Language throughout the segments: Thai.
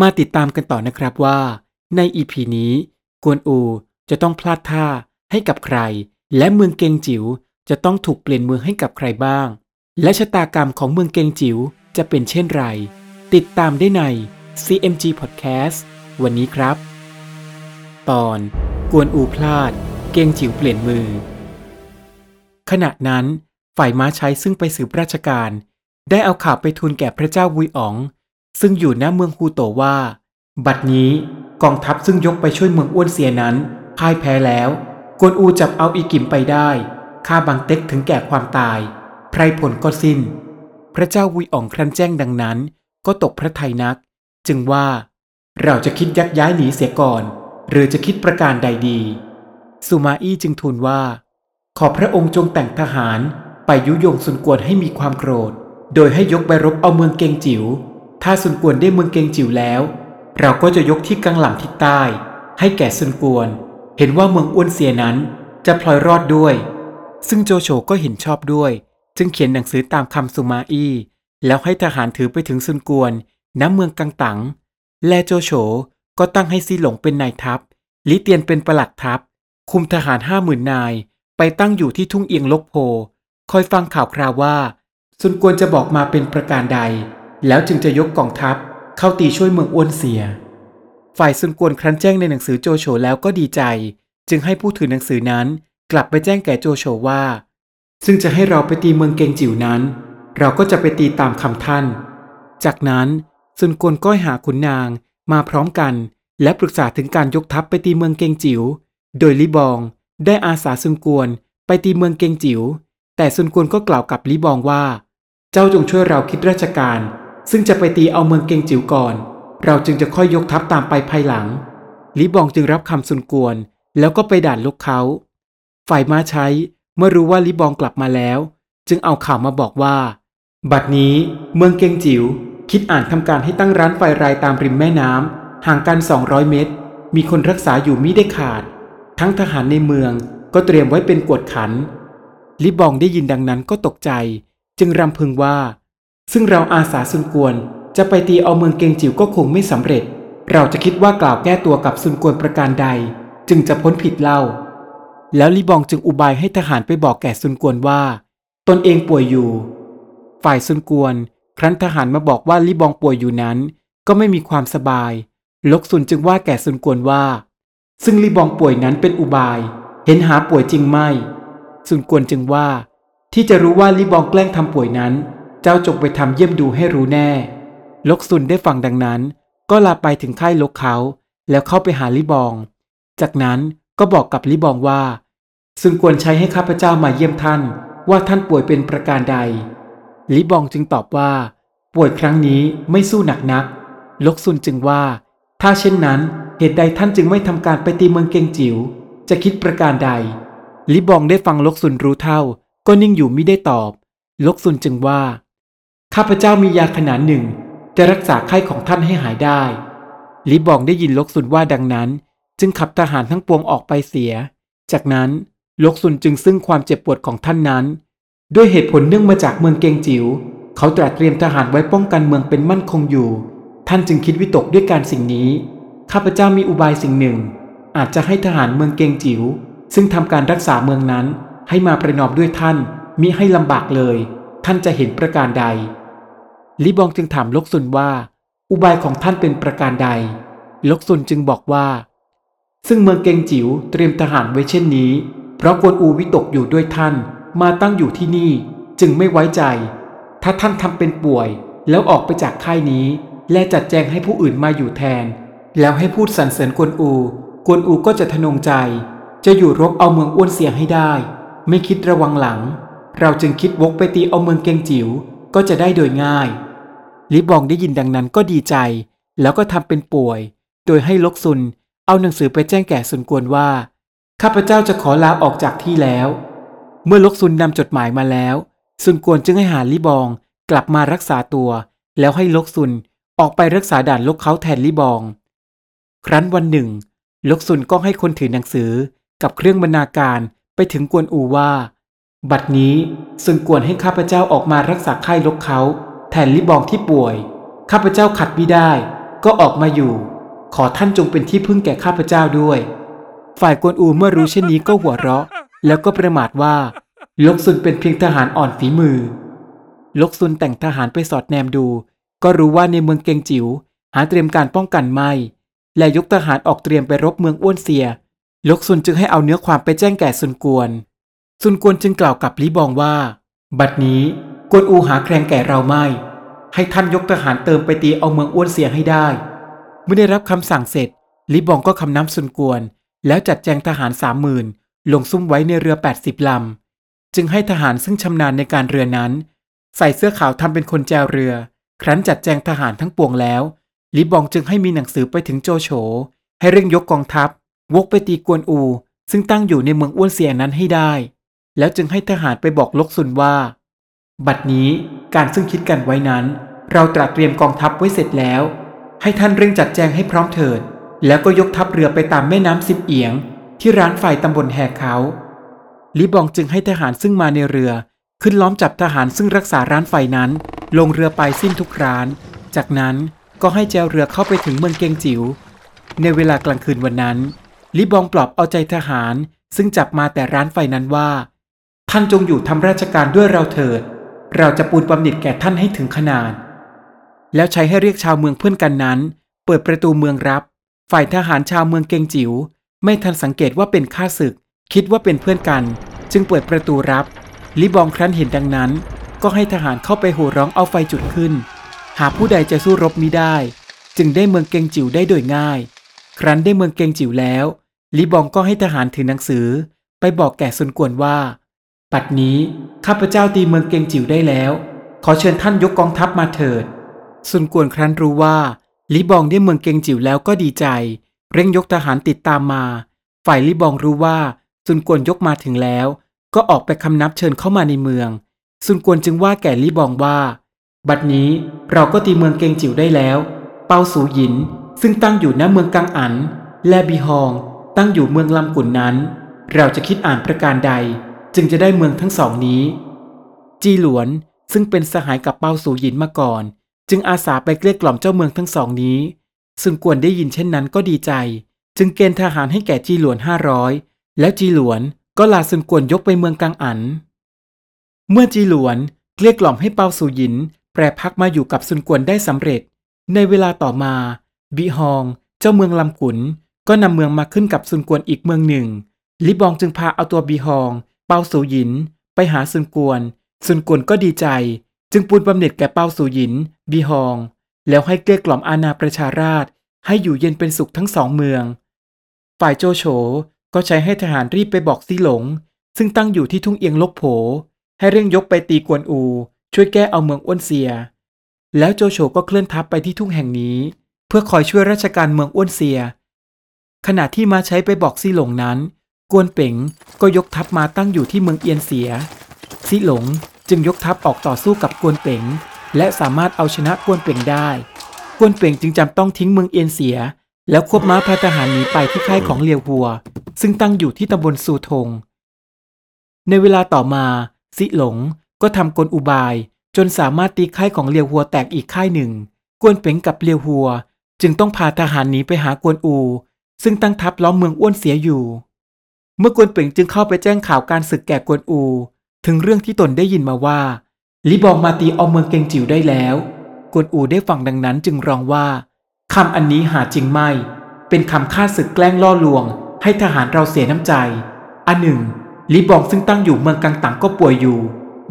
มาติดตามกันต่อนะครับว่าใน EP นี้ กวนอูจะต้องพลาดท่าให้กับใคร และเมืองเกงจิ๋วจะต้องถูกเปลี่ยนเมืองให้กับใครบ้าง และชะตากรรมของเมืองเกงจิ๋วจะเป็นเช่นไร ติดตามได้ใน CMG Podcast วันนี้ครับ ตอน กวนอูพลาด เกงจิ๋วเปลี่ยนมือ ขณะนั้น ฝ่ายม้าใช้ซึ่งไปสืบราชการ ได้เอาข่าวไปทูลแก่พระเจ้าวุยอ๋อง ซึ่งอยู่ณเมืองฮูโตว่า บัดนี้กองทัพซึ่งยกไปช่วยเมืองอ้วนเสียนั้นพ่ายแพ้แล้ว กวนอูจับเอาอีกิมไปได้ฆ่าบางเต็กถึงแก่ความตาย ไพรผลก็สิ้น พระเจ้าวุยอ๋องครั้นแจ้งดังนั้น ก็ตกพระทัยนัก จึงว่า เราจะคิดยักย้ายหนีเสียก่อน หรือจะคิดประการใดดี สุมาอี้จึงทูลว่า ขอพระองค์จงแต่งทหารไปยุยงสุนกวนให้มีความโกรธ โดยให้ยกไปรบเอาเมืองเกงจิว๋ว ถ้าสุนกวนได้เมืองเกงจิ๋วแล้ว เราก็จะยกที่กังหลังทิศใต้ ให้แก่สุนกวน เห็นว่าเมืองอ้วนเสียนั้นจะพลอยรอดด้วย ซึ่งโจโฉก็เห็นชอบด้วย จึงเขียนหนังสือตามคำสุมาอี้แล้วให้ทหารถือไปถึงซุนกวนณเมืองกังตัง และโจโฉก็ตั้งให้ซีหลงเป็นนายทัพ ลิเตียนเป็นประหลัดทัพ คุมทหารห้าหมื่นนาย ไปตั้งอยู่ที่ทุ่งเอียงลกโพ คอยฟังข่าวคราวว่าซุนกวนจะบอกมาเป็นประการใด แล้วจึงจะยกกองทัพเข้าตีช่วยเมืองอ้วนเสีย ฝ่ายซุนกวนครั้นแจ้งในหนังสือโจโฉแล้วก็ดีใจ จึงให้ผู้ถือหนังสือนั้นกลับไปแจ้งแก่โจโฉว่า ซึ่งจะให้เราไปตีเมืองเกงจิ๋วนั้น เราก็จะไปตีตามคำท่าน จากนั้นซุนกวนก็หาขุนนางมาพร้อมกัน และปรึกษาถึงการยกทัพไปตีเมืองเกงจิ๋ว โดยลิบองได้อาสาซุนกวนไปตีเมืองเกงจิ๋ว แต่ซุนกวนก็กล่าวกับลิบองว่า เจ้าจงช่วยเราคิดราชการ ซึ่งจะไปตีเอาเมืองเกงจิ๋วก่อน เราจึงจะค่อยยกทัพตามไปภายหลังลิบองจึงรับคำซุนกวน แล้วก็ไปด่านลกเขา ฝ่ายมาใช้เมื่อรู้ว่าลิบองกลับมาแล้ว จึงเอาข่าวมาบอกว่า บัดนี้เมืองเกงจิ๋วคิดอ่านทำการให้ตั้งร้านไฟรายตามริมแม่น้ำห่างกัน 200 เมตร มีคนรักษาอยู่มิได้ขาด ทั้งทหารในเมืองก็เตรียมไว้เป็นกวดขันลิบองได้ยินดังนั้นก็ตกใจ จึงรำพึงว่า ซึ่งเราอาสาซุนกวน จะไปตีเอาเมืองเกงจิ๋วก็คงไม่สำเร็จ เราจะคิดว่ากล่าวแก้ตัวกับซุนกวนประการใด จึงจะพ้นผิดเล่า แล้วลิบองจึงอุบายให้ทหารไปบอกแก่ซุนกวนว่า ตนเองป่วยอยู่ ฝ่ายซุนกวน ครั้นทหารมาบอกว่าลิบองป่วยอยู่นั้น ก็ไม่มีความสบาย ลกซุนจึงว่าแก่ซุนกวนว่า ซึ่งลิบองป่วยนั้นเป็นอุบาย เห็นหาป่วยจริงไม่ซุนกวนจึงว่า ที่จะรู้ว่าลิบองแกล้งทำป่วยนั้น เจ้าจงไปทำเยี่ยมดูให้รู้แน่ ลกซุนได้ฟังดังนั้น ก็ลาไปถึงค่ายลกเขา แล้วเข้าไปหาลิบอง จากนั้นก็บอกกับลิบองว่า ซึ่งควรใช้ให้ข้าพเจ้ามาเยี่ยมท่าน ว่าท่านป่วยเป็นประการใด ลิบองจึงตอบว่า ป่วยครั้งนี้ไม่สู้หนักนัก ลกซุนจึงว่า ถ้าเช่นนั้นเหตุใดท่านจึงไม่ทำการไปตีเมืองเกงจิว๋วจะคิดประการใด ลิบองได้ฟังลกซุนรู้เท่า ก็นิ่งอยู่ไม่ได้ตอบ ลกซุนจึงว่า ข้าพเจ้ามียาขนาดหนึ่ง จะรักษาไข้ของท่านให้หายได้ ลิบองได้ยินลกซุนว่าดังนั้น จึงขับทหารทั้งปวงออกไปเสีย จากนั้นลกซุนจึงซึ่งความเจ็บปวดของท่านนั้น ด้วยเหตุผลเนื่องมาจากเมืองเกงจิว๋วเขาตรัสเตรียมทหารไว้ป้องกันเมืองเป็นมั่นคงอยู่ ท่านจึงคิดวิตกด้วยการสิ่งนี้ ข้าพเจ้ามีอุบายสิ่งหนึ่ง อาจจะให้ทหารเมืองเกงจิว๋วซึ่งทำการรักษาเมืองนั้นให้มาประนอมด้วยท่านมิให้ลำบากเลย ท่านจะเห็นประการใด ลิบองจึงถามลกซุนว่า อุบายของท่านเป็นประการใด ลกซุนจึงบอกว่า ซึ่งเมืองเกงจิ๋วเตรียมทหารไว้เช่นนี้ เพราะกวนอูวิตกอยู่ด้วยท่านมาตั้งอยู่ที่นี่ จึงไม่ไว้ใจ ถ้าท่านทำเป็นป่วย แล้วออกไปจากค่ายนี้ และจัดแจงให้ผู้อื่นมาอยู่แทน แล้วให้พูดสรรเสริญกวนอู กวนอูก็จะทะนงใจ จะอยู่รบเอาเมืองอ้วนเสียงให้ได้ ไม่คิดระวังหลัง เราจึงคิดวกไปตีเอาเมืองเกงจิ๋วก็จะได้โดยง่าย ลิบองได้ยินดังนั้นก็ดีใจ แล้วก็ทำเป็นป่วย โดยให้ลกซุนเอาหนังสือไปแจ้งแก่ซุนกวนว่า ข้าพเจ้าจะขอลาออกจากที่แล้ว เมื่อลกซุนนำจดหมายมาแล้วซุนกวนจึงให้หาลิบองกลับมารักษาตัว แล้วให้ลกซุนออกไปรักษาด่านลกเขาแทนลิบอง ครั้นวันหนึ่ง ลกซุนก็ให้คนถือหนังสือกับเครื่องบรรณาการไปถึงกวนอูว่า บัดนี้ซุนกวนให้ข้าพเจ้าออกมารักษาไข้ลกเขา แทนลิบองที่ป่วย ข้าพเจ้าขัดไม่ได้ ก็ออกมาอยู่ ขอท่านจงเป็นที่พึ่งแก่ข้าพเจ้าด้วย ฝ่ายกวนอูเมื่อรู้เช่นนี้ก็หัวเราะ แล้วก็ประมาทว่า ลกซุนเป็นเพียงทหารอ่อนฝีมือ ลกซุนแต่งทหารไปสอดแนมดู ก็รู้ว่าในเมืองเกงจิ๋วหาเตรียมการป้องกันไม่ และยกทหารออกเตรียมไปรบเมืองอ้วนเซีย ลกซุนจึงให้เอาเนื้อความไปแจ้งแก่ซุนกวน ซุนกวนจึงกล่าวกับลิบองว่า บัดนี้ กวนอูหาแคลงแก่เราไม่ ให้ท่านยกทหารเติมไปตีเอาเมืองอ้วนเสียให้ได้ เมื่อได้รับคำสั่งเสร็จ ลิบองก็คำน้ำซุนกวน แล้วจัดแจงทหารสามหมื่นลงซุ่มไว้ในเรือ 80ลำ จึงให้ทหารซึ่งชำนาญในการเรือนั้น ใส่เสื้อขาวทำเป็นคนแจวเรือ ครั้นจัดแจงทหารทั้งปวงแล้ว ลิบองจึงให้มีหนังสือไปถึงโจโฉ ให้เร่งยกกองทัพ วกไปตีกวนอู ซึ่งตั้งอยู่ในเมืองอ้วนเสียนั้นให้ได้ แล้วจึงให้ทหารไปบอกลกซุนว่า บัดนี้การซึ่งคิดกันไว้นั้น เราตระเตรียมกองทัพไว้เสร็จแล้ว ให้ท่านเร่งจัดแจงให้พร้อมเถิด แล้วก็ยกทัพเรือไปตามแม่น้ำสิบเอียง ที่ร้านไฟตำบลแหกเขาลิบองจึงให้ทหารซึ่งมาในเรือ ขึ้นล้อมจับทหารซึ่งรักษาร้านไฟนั้น ลงเรือไปสิ้นทุกร้าน จากนั้นก็ให้แจวเรือเข้าไปถึงเมืองเกงจิ๋วในเวลากลางคืนวันนั้นลิบองปลอบเอาใจทหารซึ่งจับมาแต่ร้านไฟนั้นว่า ท่านจงอยู่ทำราชการด้วยเราเถิด เราจะปูนบำเหน็จแก่ท่านให้ถึงขนาด แล้วใช้ให้เรียกชาวเมืองเพื่อนกันนั้น เปิดประตูเมืองรับ ฝ่ายทหารชาวเมืองเกงจิ๋วไม่ทันสังเกตว่าเป็นข้าศึก คิดว่าเป็นเพื่อนกัน จึงเปิดประตูรับ ลิบองครั้นเห็นดังนั้น ก็ให้ทหารเข้าไปโห่ร้องเอาไฟจุดขึ้น หาผู้ใดจะสู้รบมิได้ จึงได้เมืองเกงจิ๋วได้โดยง่าย ครั้นได้เมืองเกงจิ๋วแล้วลิบองก็ให้ทหารถือหนังสือ ไปบอกแก่ซุนกวนว่า ปัดนี้ข้าพเจ้าตีเมืองเกงจิ๋วได้แล้ว ขอเชิญท่านยกกองทัพมาเถิด ซุนกวนครั้นรู้ว่าลิบองได้เมืองเกงจิ๋วแล้วก็ดีใจ เร่งยกทหารติดตามมา ฝ่ายลิบองรู้ว่าซุนกวนยกมาถึงแล้ว ก็ออกไปคำนับเชิญเข้ามาในเมือง ซุนกวนจึงว่าแก่ลิบองว่า บัดนี้เราก็ตีเมืองเกงจิ๋วได้แล้ว เปาสูหยินซึ่งตั้งอยู่ณเมืองกังอัน และบีฮอง ตั้งอยู่เมืองลำกุนนั้น เราจะคิดอ่านประการใด จึงจะได้เมืองทั้งสองนี้ จีหลวนซึ่งเป็นสหายกับเปาสูหยินมาก่อน จึงอาสาไปเกลี้ยกล่อมเจ้าเมืองทั้งสองนี้ ซึ่งกวนได้ยินเช่นนั้นก็ดีใจ จึงเกณฑ์ทหารให้แก่จีหลวนห้าร้อยแล้วจีหลวนก็ลาซึนกวนยกไปเมืองกังอัน เมื่อจีหลวนเกลี้ยกล่อมให้เปาสูหยิน แปรพักมาอยู่กับซุนกวนได้สำเร็จ ในเวลาต่อมาบีฮอง เจ้าเมืองลำขุน ก็นำเมืองมาขึ้นกับซุนกวนอีกเมืองหนึ่ง ลิบองจึงพาเอาตัวบีฮอง เปาสูหยินไปหาซุนกวน ซุนกวนก็ดีใจ จึงปูนบำเหน็จแก่เปาสูหยิน บีฮอง แล้วให้เกลี้ยกล่อมอาณาประชาราช ให้อยู่เย็นเป็นสุขทั้งสองเมือง ฝ่ายโจโฉก็ใช้ให้ทหารรีบไปบอกซีหลง ซึ่งตั้งอยู่ที่ทุ่งเอียงลกโผ ให้เร่งยกไปตีกวนอู ช่วยแก้เอาเมืองอ้วนเซีย แล้วโจโฉก็เคลื่อนทัพไปที่ทุ่งแห่งนี้ เพื่อคอยช่วยราชการเมืองอ้วนเซีย ขณะที่มาใช้ไปบอกซีหลงนั้น กวนเป๋งก็ยกทัพมาตั้งอยู่ที่เมืองเอียนเสียซีหลงจึงยกทัพออกต่อสู้กับกวนเป๋ง และสามารถเอาชนะกวนเป๋งได้ กวนเป๋งจึงจำต้องทิ้งเมืองเอียนเสีย แล้วควบม้าพาทหารหนีไปที่ค่ายของเลียวหัว ซึ่งตั้งอยู่ที่ตำบลซูทง ในเวลาต่อมา ซิหลงก็ทำกลอุบาย จนสามารถตีค่ายของเลียวหัวแตกอีกค่ายหนึ่ง กวนเป๋งกับเลียวหัว จึงต้องพาทหารหนีไปหากวนอู ซึ่งตั้งทัพล้อมเมืองอ้วนเสียอยู่ เมื่อกวนเป๋งจึงเข้าไปแจ้งข่าวการศึกแก่กวนอู ถึงเรื่องที่ตนได้ยินมาว่าลิบองมาตีเอาเมืองเกงจิ๋วได้แล้ว กวนอูได้ฟังดังนั้นจึงร้องว่าคำอันนี้หาจริงไม่ เป็นคำฆ่าศึกแกล้งล่อลวง ให้ทหารเราเสียน้ำใจ อันหนึ่งลิบองซึ่งตั้งอยู่เมืองกังตังก็ป่วยอยู่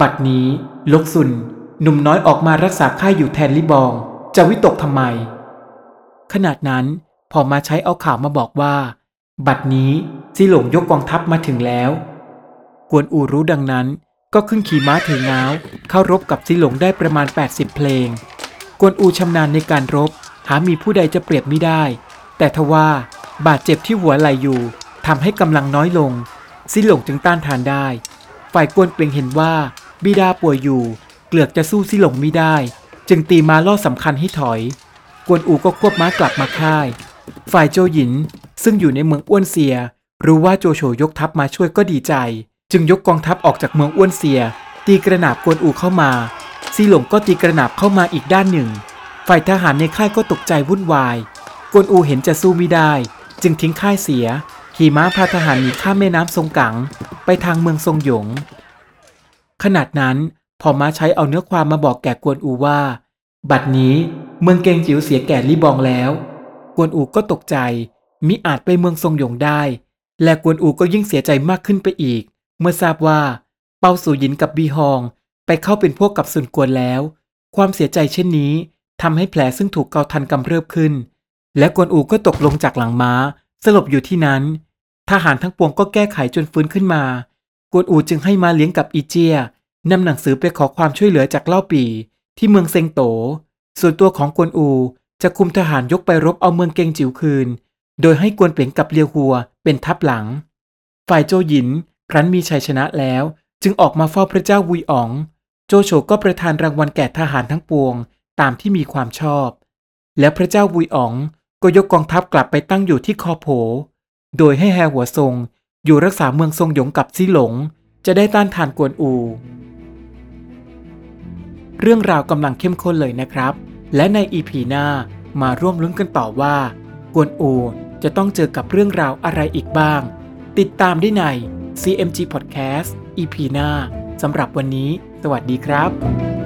บัดนี้ ลกซุน หนุ่มน้อยออกมารักษาค่ายอยู่แทนลิบอง จะวิตกทำไม ขนาดนั้นพอมาใช้เอาข่าวมาบอกว่า บัดนี้ซีหลงยกกองทัพมาถึงแล้ว กวนอูรู้ดังนั้นก็ขึ้นขี่ม้าถือง้าวเข้ารบกับซีหลงได้ประมาณ 80 เพลง กวนอูชำนาญในการรบ หามีผู้ใดจะเปรียบไม่ได้ แต่ทว่าบาดเจ็บที่หัวไหลอยู่ทำให้กำลังน้อยลงซิหลงจึงต้านทานได้ ฝ่ายกวนเปลงเห็นว่าบิดาป่วยอยู่ เกลือกจะสู้ซิหลงไม่ได้ จึงตีม้าล่อสำคัญให้ถอย กวนอูก็ควบม้ากลับมาค่าย ฝ่ายโจหยิน ซึ่งอยู่ในเมืองอ้วนเซีย รู้ว่าโจโฉยกทัพมาช่วยก็ดีใจ จึงยกกองทัพออกจากเมืองอ้วนเซีย ตีกระหนาบกวนอูเข้ามาซีหลงก็ตีกระหนาบเข้ามาอีกด้านหนึ่ง ฝ่ายทหารในค่ายก็ตกใจวุ่นวาย กวนอูเห็นจะสู้ไม่ได้ จึงทิ้งค่ายเสีย ขี่ม้าพาทหารหนีข้ามแม่น้ำทรงกัง ไปทางเมืองทรงหยง ขนาดนั้นพอม้าใช้เอาเนื้อความมาบอกแก่กวนอูว่า บัดนี้เมืองเกงจิ๋วเสียแก่ลี่บองแล้ว กวนอูก็ตกใจ มิอาจไปเมืองทรงหยงได้ และกวนอูก็ยิ่งเสียใจมากขึ้นไปอีก เมื่อทราบว่า เปาสู่หยินกับบีฮอง ไปเข้าเป็นพวกกับสุนกวนแล้ว ความเสียใจเช่นนี้ทำให้แผลซึ่งถูกเกาทันกำเริบขึ้น และกวนอูก็ตกลงจากหลังม้า สลบอยู่ที่นั้น ทหารทั้งปวงก็แก้ไขจนฟื้นขึ้นมา กวนอูจึงให้มาเลี้ยงกับอีเจียนำหนังสือไปขอความช่วยเหลือจากเล่าปีที่เมืองเซงโต ส่วนตัวของกวนอูจะคุมทหารยกไปรบเอาเมืองเกงจิ๋วคืน โดยให้กวนเปล่งกับเลียวหัวเป็นทัพหลัง ฝ่ายโจหยินครั้นมีชัยชนะแล้ว จึงออกมาเฝ้าพระเจ้าวุยอ๋อง โจโฉก็ประทานรางวัลแก่ทหารทั้งปวงตามที่มีความชอบ และพระเจ้าวุยอ๋องก็ยกกองทัพกลับไปตั้งอยู่ที่คอโผ โดยให้แฮหัวทรงอยู่รักษาเมืองทรงหยงกับซิหลง จะได้ต้านทานกวนอู เรื่องราวกำลังเข้มข้นเลยนะครับ และในอีพีหน้ามาร่วมลุ้นกันต่อว่ากวนอู จะต้องเจอกับเรื่องราวอะไรอีกบ้าง ติดตามได้ใน CMG Podcast EP หน้าสำหรับวันนี้ สวัสดีครับ